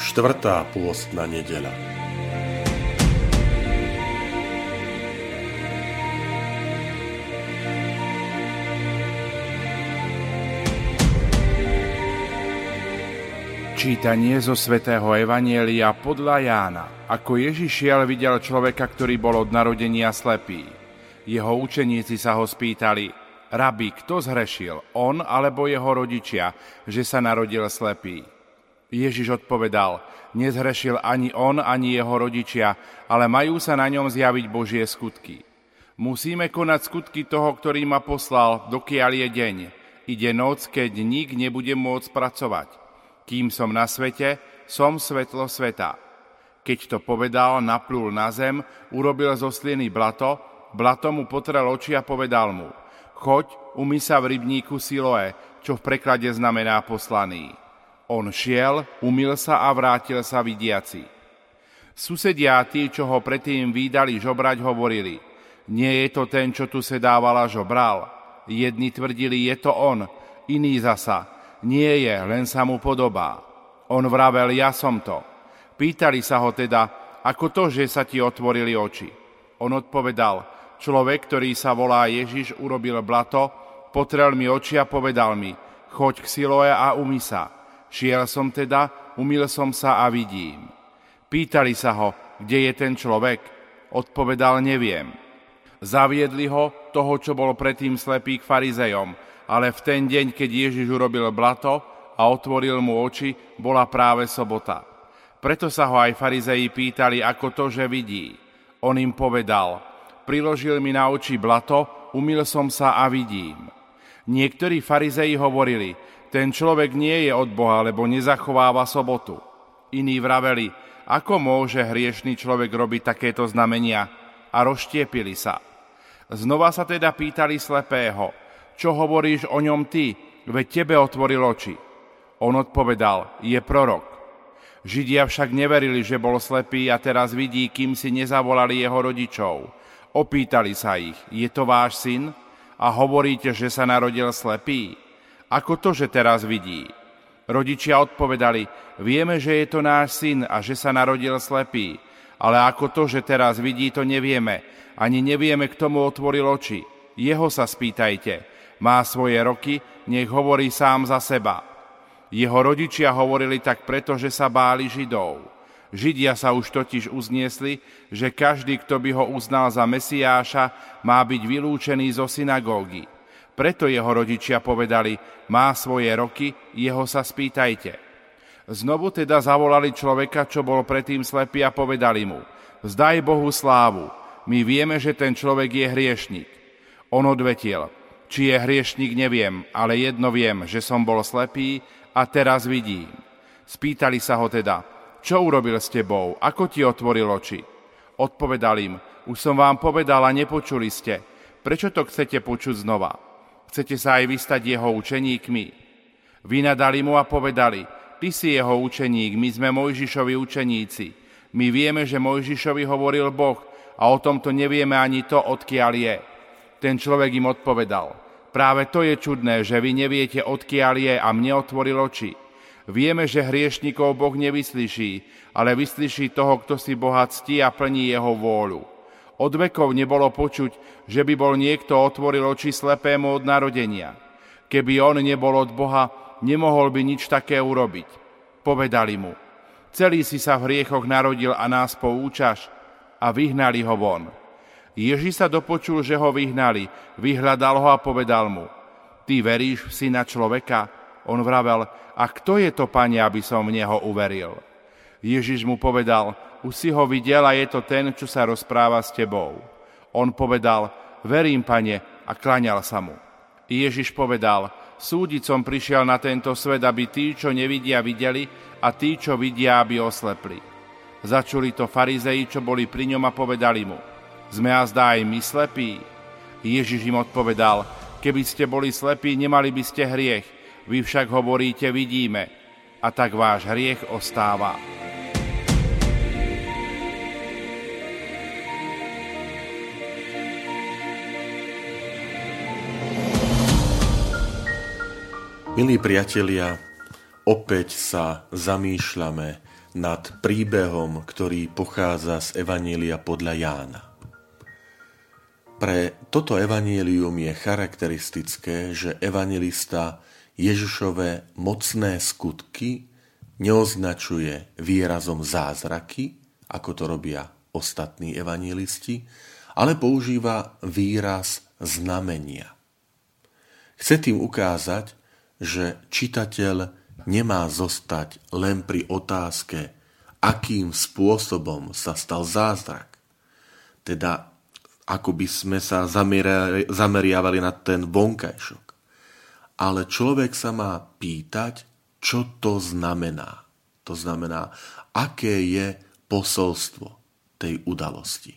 štvrtá pôstna nedela. Čítanie zo svätého Evanielia podľa Jána. Ako Ježiš šiel, videl človeka, ktorý bol od narodenia slepý. Jeho učeníci sa ho spýtali, Rabi, kto zhrešil, on alebo jeho rodičia, že sa narodil slepý? Ježiš odpovedal, nezhrešil ani on, ani jeho rodičia, ale majú sa na ňom zjaviť Božie skutky. Musíme konať skutky toho, ktorý ma poslal, dokiaľ je deň. Ide noc, keď nik nebude môcť pracovať. Kým som na svete, som svetlo sveta. Keď to povedal, naplul na zem, urobil zo sliny blato, blato mu potrel oči a povedal mu, choď, umy sa v rybníku Siloe, čo v preklade znamená poslaný. On šiel, umil sa a vrátil sa vidiaci. Susedia tí, čo ho predtým výdali žobrať, hovorili, nie je to ten, čo tu sedával a žobral. Jedni tvrdili, je to on, iný zasa, nie je, len sa mu podobá. On vravel, ja som to. Pýtali sa ho teda, ako to, že sa ti otvorili oči. On odpovedal, človek, ktorý sa volá Ježiš, urobil blato, potrel mi oči a povedal mi, choď k Siloe a umy sa. Šiel som teda, umil som sa a vidím. Pýtali sa ho, kde je ten človek? Odpovedal, neviem. Zaviedli ho, toho, čo bol predtým slepý k farizejom, ale v ten deň, keď Ježiš urobil blato a otvoril mu oči, bola práve sobota. Preto sa ho aj farizeji pýtali, ako to, že vidí. On im povedal, priložil mi na oči blato, umil som sa a vidím. Niektorí farizeji hovorili, ten človek nie je od Boha, lebo nezachováva sobotu. Iní vraveli, ako môže hriešný človek robiť takéto znamenia a rozštiepili sa. Znova sa teda pýtali slepého, čo hovoríš o ňom ty, veď tebe otvoril oči. On odpovedal, je prorok. Židia však neverili, že bol slepý a teraz vidí, kým si nezavolali jeho rodičov. Opýtali sa ich, je to váš syn? A hovoríte, že sa narodil slepý? Ako to, že teraz vidí? Rodičia odpovedali, vieme, že je to náš syn a že sa narodil slepý, ale ako to, že teraz vidí, to nevieme. Ani nevieme, kto mu otvoril oči. Jeho sa spýtajte. Má svoje roky, nech hovorí sám za seba. Jeho rodičia hovorili tak preto, že sa báli Židov. Židia sa už totiž uzniesli, že každý, kto by ho uznal za Mesiáša, má byť vylúčený zo synagógy. Preto jeho rodičia povedali, má svoje roky, jeho sa spýtajte. Znovu teda zavolali človeka, čo bol predtým slepý a povedali mu, vzdaj Bohu slávu, my vieme, že ten človek je hriešnik. On odvetil, či je hriešnik, neviem, ale jedno viem, že som bol slepý a teraz vidím. Spýtali sa ho teda, čo urobil s tebou, ako ti otvoril oči? Odpovedal im, už som vám povedal a nepočuli ste, prečo to chcete počuť znova? Chcete sa aj vystať jeho učeníkmi? Vynadali mu a povedali, ty si jeho učeník, my sme Mojžišovi učeníci. My vieme, že Mojžišovi hovoril Boh a o tomto nevieme ani to, odkiaľ je. Ten človek im odpovedal, práve to je čudné, že vy neviete, odkiaľ je a mne otvoril oči. Vieme, že hriešnikov Boh nevyslyší, ale vyslyší toho, kto si Boha ctí a plní jeho vôľu. Od vekov nebolo počuť, že by bol niekto otvoril oči slepému od narodenia. Keby on nebol od Boha, nemohol by nič také urobiť. Povedali mu, celý si sa v hriechoch narodil a nás poučaš a vyhnali ho von. Ježi sa dopočul, že ho vyhnali, vyhľadal ho a povedal mu, ty veríš v syna človeka? On vravel, a kto je to, pane, aby som v neho uveril? Ježiš mu povedal, už si ho videl a je to ten, čo sa rozpráva s tebou. On povedal, verím, pane, a klaňal sa mu. Ježiš povedal, Súdiť som prišiel na tento svet, aby tí, čo nevidia, videli a tí, čo vidia, aby oslepli. Začuli to farizei, čo boli pri ňom a povedali mu, sme a zdá aj my slepí. Ježiš im odpovedal, keby ste boli slepí, nemali by ste hriech, vy však hovoríte, vidíme, a tak váš hriech ostáva. Milí priatelia, opäť sa zamýšľame nad príbehom, ktorý pochádza z Evanília podľa Jána. Pre toto evanílium je charakteristické, že evangelista Ježišové mocné skutky neoznačuje výrazom zázraky, ako to robia ostatní evanílisti, ale používa výraz znamenia. Chce tým ukázať, že čitateľ nemá zostať len pri otázke, akým spôsobom sa stal zázrak. Teda, ako by sme sa zameriavali na ten vonkajšok. Ale človek sa má pýtať, čo to znamená. To znamená, aké je posolstvo tej udalosti.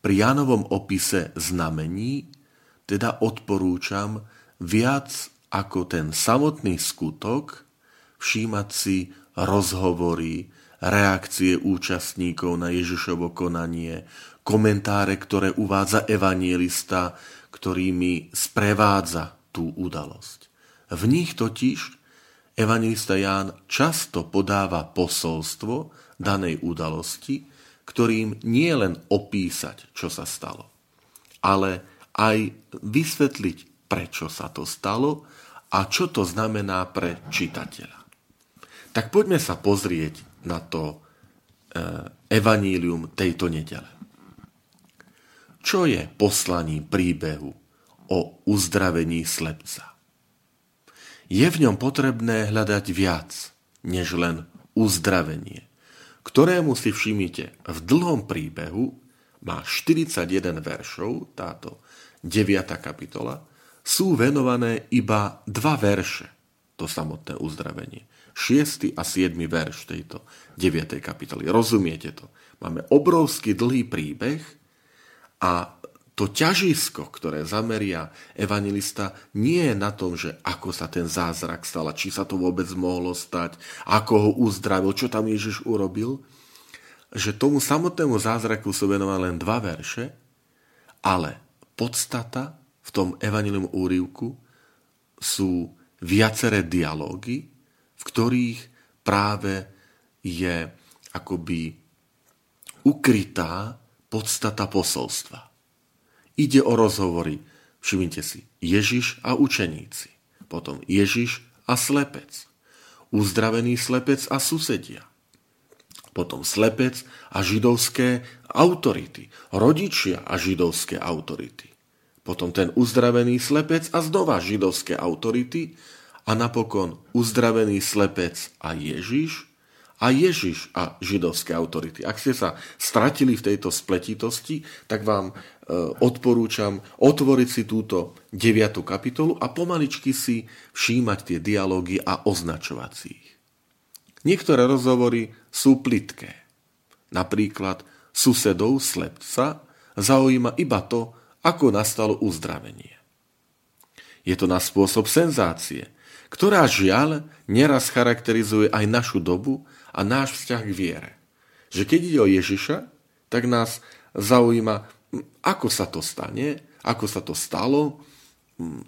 Pri Jánovom opise znamení teda odporúčam viac ako ten samotný skutok všímať si rozhovory, reakcie účastníkov na Ježišovo konanie, komentáre, ktoré uvádza evanielista, ktorými sprevádza tú udalosť. V nich totiž evangelista Ján často podáva posolstvo danej udalosti, ktorým nie len opísať, čo sa stalo, ale aj vysvetliť, prečo sa to stalo a čo to znamená pre čitateľa. Tak poďme sa pozrieť na to e, evanílium tejto nedele. Čo je poslaním príbehu o uzdravení slepca? Je v ňom potrebné hľadať viac, než len uzdravenie, ktorému si všimnite v dlhom príbehu má 41 veršov, táto 9. kapitola, sú venované iba dva verše, to samotné uzdravenie. 6. a 7. verš tejto 9. kapitoly. Rozumiete to? Máme obrovský dlhý príbeh a to ťažisko, ktoré zameria evangelista, nie je na tom, že ako sa ten zázrak stal, či sa to vôbec mohlo stať, ako ho uzdravil, čo tam Ježiš urobil, že tomu samotnému zázraku sú venované len dva verše, ale podstata v tom evanilium úrivku sú viaceré dialógy, v ktorých práve je akoby ukrytá podstata posolstva. Ide o rozhovory, všimnite si, Ježiš a učeníci, potom Ježiš a slepec, uzdravený slepec a susedia, potom slepec a židovské autority, rodičia a židovské autority, potom ten uzdravený slepec a znova židovské autority a napokon uzdravený slepec a Ježiš a Ježiš a židovské autority. Ak ste sa stratili v tejto spletitosti, tak vám e, odporúčam otvoriť si túto 9. kapitolu a pomaličky si všímať tie dialógy a označovať si ich. Niektoré rozhovory sú plitké. Napríklad susedov slepca zaujíma iba to, ako nastalo uzdravenie. Je to na spôsob senzácie, ktorá žiaľ neraz charakterizuje aj našu dobu a náš vzťah k viere. Že keď ide o Ježiša, tak nás zaujíma, ako sa to stane, ako sa to stalo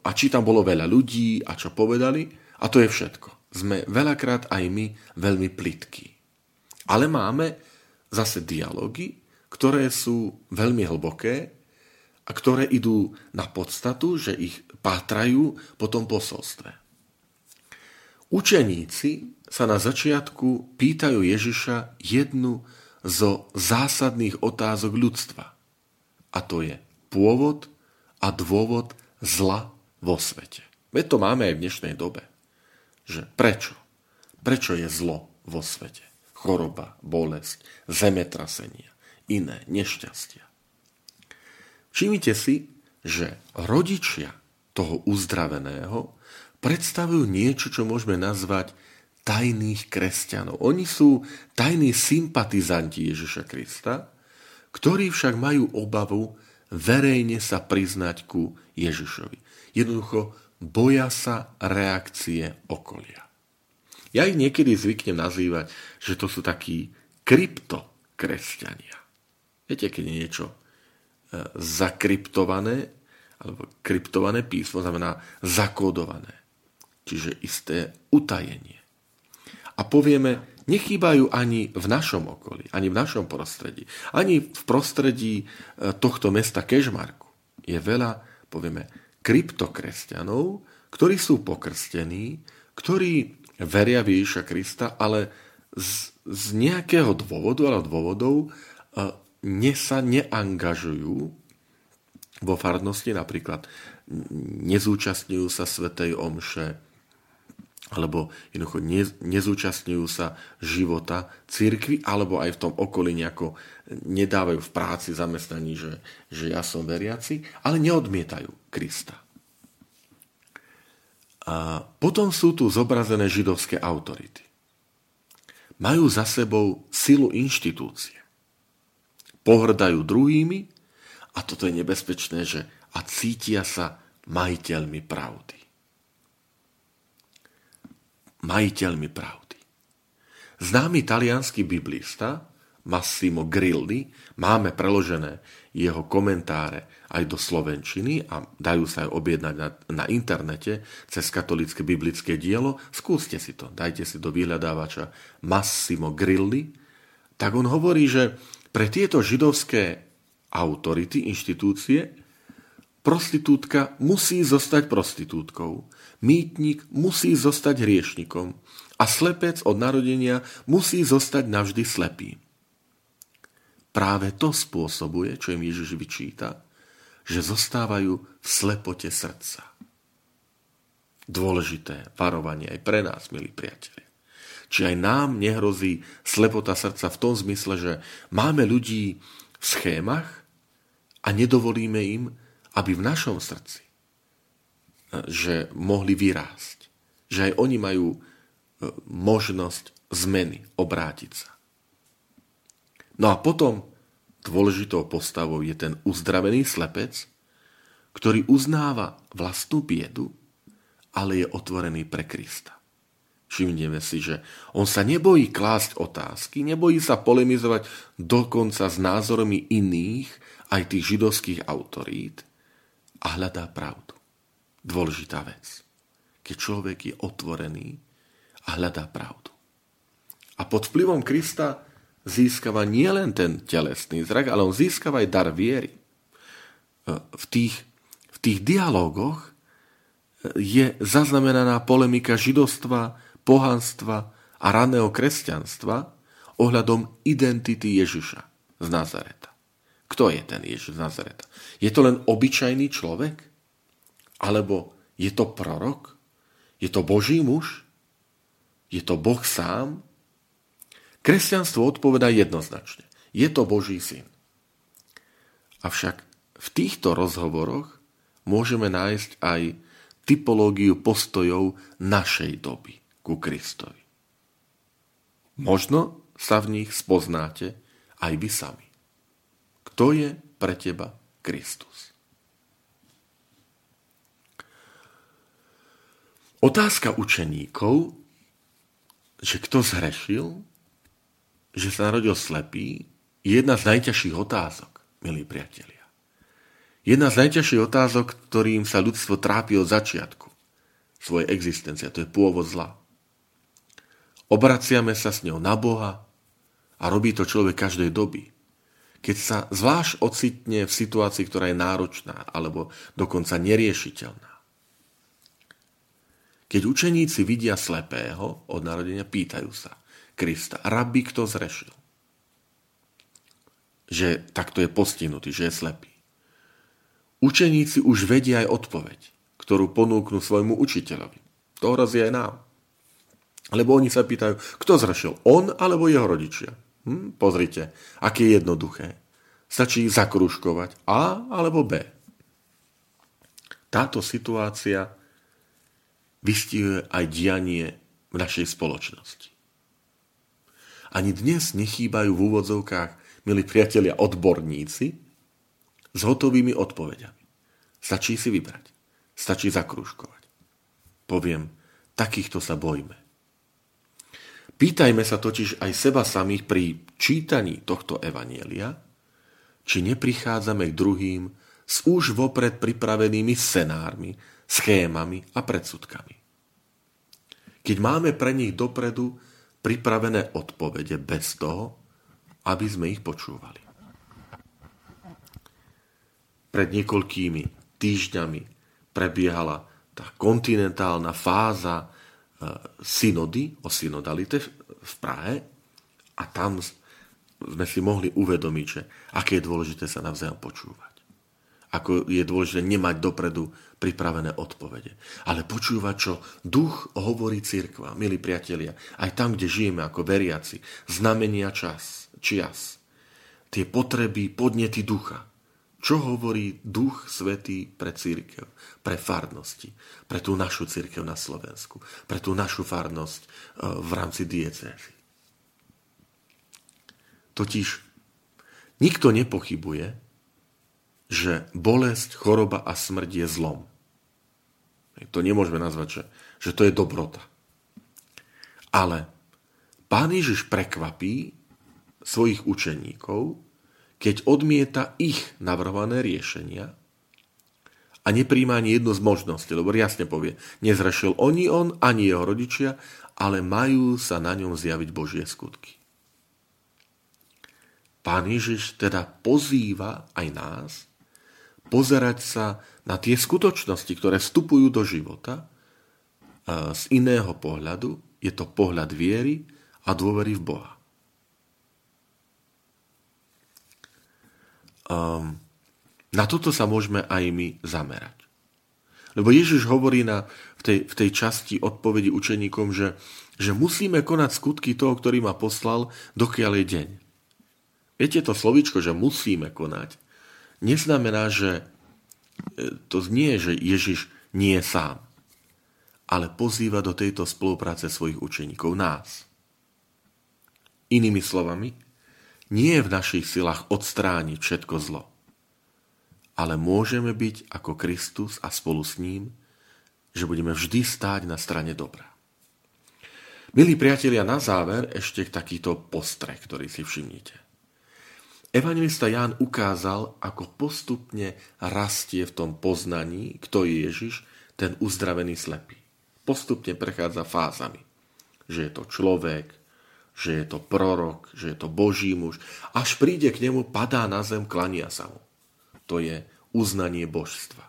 a či tam bolo veľa ľudí a čo povedali a to je všetko. Sme veľakrát aj my veľmi plitkí. Ale máme zase dialógy, ktoré sú veľmi hlboké a ktoré idú na podstatu, že ich pátrajú po tom posolstve. Učeníci sa na začiatku pýtajú Ježiša jednu zo zásadných otázok ľudstva. A to je pôvod a dôvod zla vo svete. Veď to máme aj v dnešnej dobe. Že prečo? Prečo je zlo vo svete? Choroba, bolesť, zemetrasenia, iné nešťastia. Všimnite si, že rodičia toho uzdraveného, predstavujú niečo, čo môžeme nazvať tajných kresťanov. Oni sú tajní sympatizanti Ježiša Krista, ktorí však majú obavu verejne sa priznať ku Ježišovi. Jednoducho boja sa reakcie okolia. Ja ich niekedy zvyknem nazývať, že to sú takí kryptokresťania. Viete, keď je niečo zakryptované, alebo kryptované písmo znamená zakódované. Čiže isté utajenie. A povieme, nechýbajú ani v našom okolí, ani v našom prostredí, ani v prostredí e, tohto mesta Kežmarku. Je veľa, povieme, kryptokresťanov, ktorí sú pokrstení, ktorí veria v Ježiša Krista, ale z, z nejakého dôvodu, ale dôvodov e, ne sa neangažujú vo farnosti, napríklad nezúčastňujú sa Svetej Omše, alebo jednoducho nezúčastňujú sa života cirkvi, alebo aj v tom okolí nejako nedávajú v práci zamestnaní, že, že ja som veriaci, ale neodmietajú Krista. A potom sú tu zobrazené židovské autority. Majú za sebou silu inštitúcie. Pohrdajú druhými a toto je nebezpečné, že a cítia sa majiteľmi pravdy majiteľmi pravdy. Známy talianský biblista Massimo Grilli, máme preložené jeho komentáre aj do slovenčiny a dajú sa aj objednať na, na internete cez katolické biblické dielo. Skúste si to, dajte si do vyhľadávača Massimo Grilli. Tak on hovorí, že pre tieto židovské autority, inštitúcie, prostitútka musí zostať prostitútkou Mýtnik musí zostať hriešnikom a slepec od narodenia musí zostať navždy slepý. Práve to spôsobuje, čo im Ježiš vyčíta, že zostávajú v slepote srdca. Dôležité varovanie aj pre nás, milí priatelia. Či aj nám nehrozí slepota srdca v tom zmysle, že máme ľudí v schémach a nedovolíme im, aby v našom srdci že mohli vyrásť. Že aj oni majú e, možnosť zmeny, obrátiť sa. No a potom dôležitou postavou je ten uzdravený slepec, ktorý uznáva vlastnú biedu, ale je otvorený pre Krista. Všimneme si, že on sa nebojí klásť otázky, nebojí sa polemizovať dokonca s názormi iných, aj tých židovských autorít a hľadá pravdu dôležitá vec. Keď človek je otvorený a hľadá pravdu. A pod vplyvom Krista získava nielen ten telesný zrak, ale on získava aj dar viery. V tých, v tých dialógoch je zaznamenaná polemika židovstva, pohanstva a raného kresťanstva ohľadom identity Ježiša z Nazareta. Kto je ten Ježiš z Nazareta? Je to len obyčajný človek? Alebo je to prorok? Je to Boží muž? Je to Boh sám? Kresťanstvo odpoveda jednoznačne. Je to Boží syn. Avšak v týchto rozhovoroch môžeme nájsť aj typológiu postojov našej doby ku Kristovi. Možno sa v nich spoznáte aj vy sami. Kto je pre teba Kristus? Otázka učeníkov, že kto zhrešil, že sa narodil slepý, je jedna z najťažších otázok, milí priatelia. Jedna z najťažších otázok, ktorým sa ľudstvo trápi od začiatku svojej existencie, to je pôvod zla. Obraciame sa s ňou na Boha a robí to človek každej doby. Keď sa zvlášť ocitne v situácii, ktorá je náročná alebo dokonca neriešiteľná. Keď učeníci vidia slepého od narodenia, pýtajú sa Krista, rabi, kto zrešil? Že takto je postihnutý, že je slepý. Učeníci už vedia aj odpoveď, ktorú ponúknú svojmu učiteľovi. To hrozí aj nám. Lebo oni sa pýtajú, kto zrešil, on alebo jeho rodičia. Hm, pozrite, aké je jednoduché. Stačí zakruškovať A alebo B. Táto situácia vystihuje aj dianie v našej spoločnosti. Ani dnes nechýbajú v úvodzovkách, milí priatelia, odborníci s hotovými odpovediami. Stačí si vybrať. Stačí zakružkovať. Poviem, takýchto sa bojme. Pýtajme sa totiž aj seba samých pri čítaní tohto evanielia, či neprichádzame k druhým s už vopred pripravenými scenármi, schémami a predsudkami. Keď máme pre nich dopredu pripravené odpovede bez toho, aby sme ich počúvali. Pred niekoľkými týždňami prebiehala tá kontinentálna fáza synody o synodalite v Prahe a tam sme si mohli uvedomiť, že aké je dôležité sa navzájom počúvať. Ako je dôležité nemať dopredu pripravené odpovede. Ale počúvať, čo duch hovorí církva, milí priatelia, aj tam, kde žijeme ako veriaci, znamenia čas, čias, tie potreby, podnety ducha. Čo hovorí duch svetý pre církev, pre farnosti, pre tú našu církev na Slovensku, pre tú našu farnosť e, v rámci diecézy. Totiž nikto nepochybuje, že bolesť, choroba a smrť je zlom. To nemôžeme nazvať, že, že to je dobrota. Ale pán Ježiš prekvapí svojich učeníkov, keď odmieta ich navrhované riešenia a nepríjma ani jednu z možností, lebo jasne povie, nezrešil oni on, ani jeho rodičia, ale majú sa na ňom zjaviť Božie skutky. Pán Ježiš teda pozýva aj nás pozerať sa na tie skutočnosti, ktoré vstupujú do života z iného pohľadu. Je to pohľad viery a dôvery v Boha. Um, na toto sa môžeme aj my zamerať. Lebo Ježiš hovorí na, v, tej, v tej časti odpovedi učeníkom, že, že musíme konať skutky toho, ktorý ma poslal, dokiaľ je deň. Viete to slovičko, že musíme konať, neznamená, že e, to nie že Ježiš nie je sám, ale pozýva do tejto spolupráce svojich učeníkov, nás. Inými slovami, nie je v našich silách odstrániť všetko zlo, ale môžeme byť ako Kristus a spolu s ním, že budeme vždy stáť na strane dobra. Milí priatelia, na záver ešte takýto postreh, ktorý si všimnite. Evangelista Ján ukázal, ako postupne rastie v tom poznaní, kto je Ježiš, ten uzdravený slepý. Postupne prechádza fázami. Že je to človek, že je to prorok, že je to Boží muž. Až príde k nemu, padá na zem, klania sa mu. To je uznanie božstva.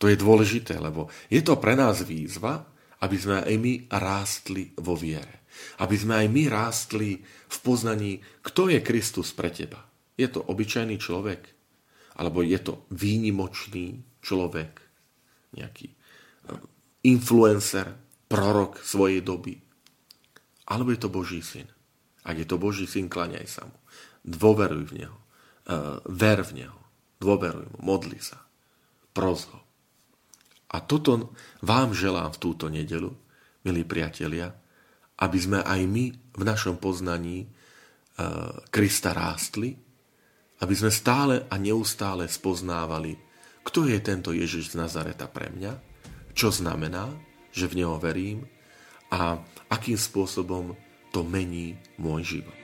To je dôležité, lebo je to pre nás výzva, aby sme aj my rástli vo viere. Aby sme aj my rástli v poznaní, kto je Kristus pre teba. Je to obyčajný človek? Alebo je to výnimočný človek? Nejaký eh, influencer, prorok svojej doby? Alebo je to Boží syn? Ak je to Boží syn, klaňaj sa mu. Dôveruj v Neho. Eh, ver v Neho. Dôveruj mu. Modli sa. Pros ho. A toto vám želám v túto nedelu, milí priatelia, aby sme aj my v našom poznaní e, Krista rástli, aby sme stále a neustále spoznávali, kto je tento Ježiš z Nazareta pre mňa, čo znamená, že v Neho verím a akým spôsobom to mení môj život.